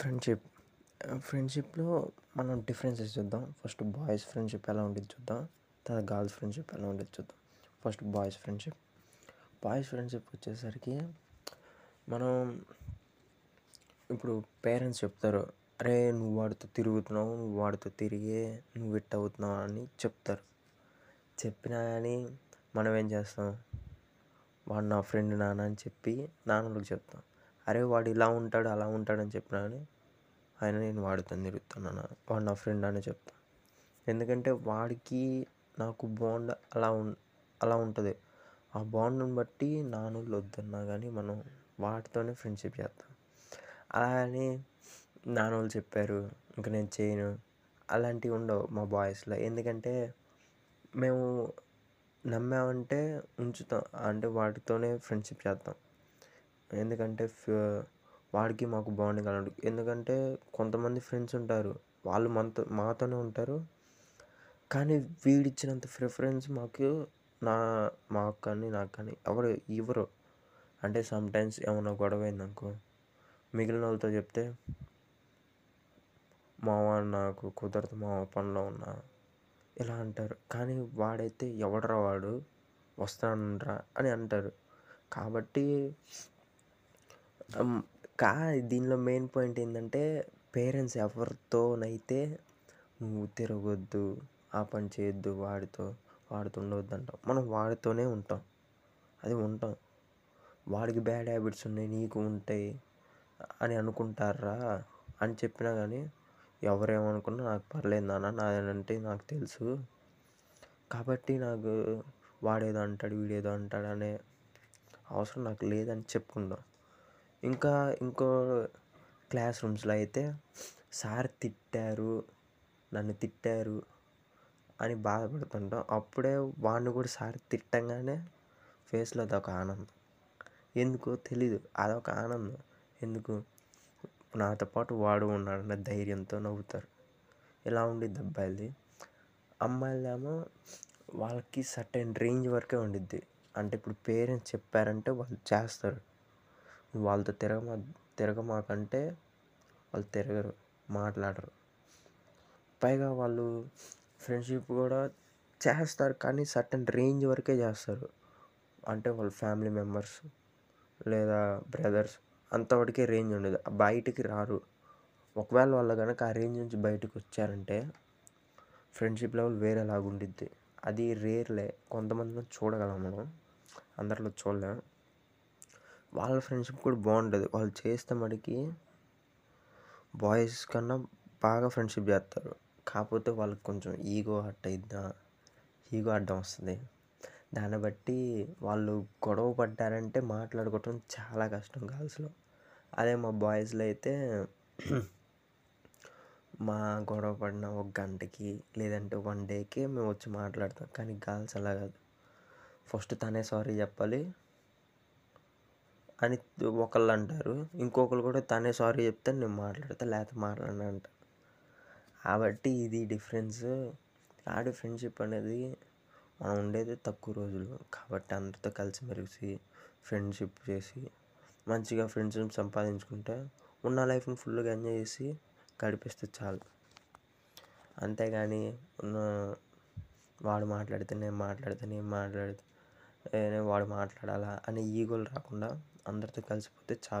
Friendship ఫ్రెండ్షిప్లో మనం differences చూద్దాం. First boys friendship ఎలా ఉండేది చూద్దాం. తర్వాత గర్ల్స్ ఫ్రెండ్షిప్ ఎలా ఉండేది చూద్దాం. First boys friendship. Boys friendship వచ్చేసరికి మనం ఇప్పుడు పేరెంట్స్ చెప్తారు అరే నువ్వు వాడితో తిరుగుతున్నావు నువ్వు వాడితో తిరిగే నువ్వు ఇట్ అవుతున్నావు అని చెప్తారు. చెప్పినా కానీ మనం ఏం చేస్తాం? వాడు నా ఫ్రెండ్ నాన్న అని చెప్పి నాన్నలకు చెప్తాం. అరే వాడు ఇలా ఉంటాడు అలా ఉంటాడు అని చెప్పినా కానీ ఆయన నేను వాడితో తిరుగుతున్నాను వాడు నా ఫ్రెండ్ అని చెప్తాను ఎందుకంటే వాడికి నాకు బాండ్ అలా ఉన్ అలా ఉంటుంది. ఆ బాండ్ని బట్టి నాన్నోళ్ళు వద్దన్నా కానీ మనం వాటితోనే ఫ్రెండ్షిప్ చేస్తాం. అలా అని నాన్నోళ్ళు చెప్పారు ఇంక నేను చేయను. అలాంటివి ఉండవు మా బాయ్స్లో ఎందుకంటే మేము నమ్మామంటే ఉంచుతాం అంటే వాటితోనే ఫ్రెండ్షిప్ చేస్తాం. ఎందుకంటే వాడికి మాకు బాండింగ్ అలాంటి ఎందుకంటే కొంతమంది ఫ్రెండ్స్ ఉంటారు వాళ్ళు మనతో మాతోనే ఉంటారు. కానీ వీడిచ్చినంత ప్రిఫరెన్స్ మాకు నా మాకు కానీ నాకు కానీ ఎవరు ఇవ్వరు. అంటే సమ్టైమ్స్ ఏమైనా గొడవ అయిందనుకో మిగిలిన వాళ్ళతో చెప్తే మావ నాకు కుదరదు మావ పనిలో ఉన్నా ఇలా అంటారు. కానీ వాడైతే ఎవడరా వాడు వస్తానరా అని అంటారు. కాబట్టి కా దీనిలో మెయిన్ పాయింట్ ఏంటంటే పేరెంట్స్ ఎవరితోనైతే నువ్వు తిరగొద్దు ఆ పని చేయొద్దు వాడితో వాడితో ఉండవద్దు అంటాం మనం వాడితోనే ఉంటాం. అది ఉంటాం. వాడికి బ్యాడ్ హ్యాబిట్స్ ఉన్నాయి నీకు ఉంటాయి అని అనుకుంటారా అని చెప్పినా కానీ ఎవరేమనుకున్నా నాకు పర్లేదు నాన్న నాదేనంటే నాకు తెలుసు. కాబట్టి నాకు వాడేదో అంటాడు వీడేదో అంటాడు అనే అవసరం నాకు లేదని చెప్పుకుంటాం ఇంకా ఇంకో క్లాస్ రూమ్స్లో అయితే సార్ తిట్టారు నన్ను తిట్టారు అని బాధపడుతుంటాం. అప్పుడే వాడిని కూడా సార్ తిట్టంగానే ఫేస్లో అదొక ఆనందం. ఎందుకో తెలీదు. అదొక ఆనందం. ఎందుకు? నాతో పాటు వాడు ఉన్నాడన్న ధైర్యంతో నవ్వుతారు. ఇలా ఉండిద్ది అబ్బాయిలది. అమ్మాయిలేమో వాళ్ళకి సర్టెన్ రేంజ్ వరకే ఉండిద్ది. అంటే ఇప్పుడు పేరెంట్స్ చెప్పారంటే వాళ్ళు చేస్తారు. వాళ్ళతో తిరగమా తిరగమాకంటే వాళ్ళు తిరగరు మాట్లాడరు. పైగా వాళ్ళు ఫ్రెండ్షిప్ కూడా చేస్తారు కానీ సర్టన్ రేంజ్ వరకే చేస్తారు. అంటే వాళ్ళ ఫ్యామిలీ మెంబర్స్ లేదా బ్రదర్స్ అంతవరకే రేంజ్ ఉండదు. బయటికి రారు. ఒకవేళ వాళ్ళు కనుక ఆ రేంజ్ నుంచి బయటకు వచ్చారంటే ఫ్రెండ్షిప్ లెవెల్ వేరేలాగా ఉండిద్ది అది రేర్లే. కొంతమందిలో చూడగలం మనం. అందరిలో చూడలేం. వాళ్ళ ఫ్రెండ్షిప్ కూడా బాగుంటుంది. వాళ్ళు చేస్తే మటుకి బాయ్స్ కన్నా బాగా ఫ్రెండ్షిప్ చేస్తారు. కాకపోతే వాళ్ళకి కొంచెం ఈగో హట్ అయిద్దా? ఈగో అడ్డం వస్తుంది. దాన్ని బట్టి వాళ్ళు గొడవ పడ్డారంటే మాట్లాడుకోవటం చాలా కష్టం గర్ల్స్లో అదే మా బాయ్స్లో అయితే మా గొడవ పడిన ఒక గంటకి లేదంటే వన్ డేకి మేము వచ్చి మాట్లాడతాం. కానీ గర్ల్స్ అలా కాదు. ఫస్ట్ తనే సారీ చెప్పాలి. అని ఒకళ్ళు అంటారు ఇంకొకరు కూడా తనే సారీ చెప్తే నేను మాట్లాడతా లేకపోతే మాట్లాడను అంట. కాబట్టి ఇది డిఫరెన్స్. ఆడి ఫ్రెండ్షిప్ అనేది మనం ఉండేది తక్కువ రోజులు. కాబట్టి అందరితో కలిసి మెలిసి ఫ్రెండ్షిప్ చేసి మంచిగా ఫ్రెండ్షిప్ సంపాదించుకుంటే ఉన్న లైఫ్ని ఫుల్గా ఎంజాయ్ చేసి గడిపిస్తే చాలు. అంతేగాని ఉన్న వాడు మాట్లాడితే నేను మాట్లాడితే నేను మాట్లాడితే వాడు మాట్లాడాలా అనే ఈగోలు రాకుండా అందరితో కలిసిపోతే చాలు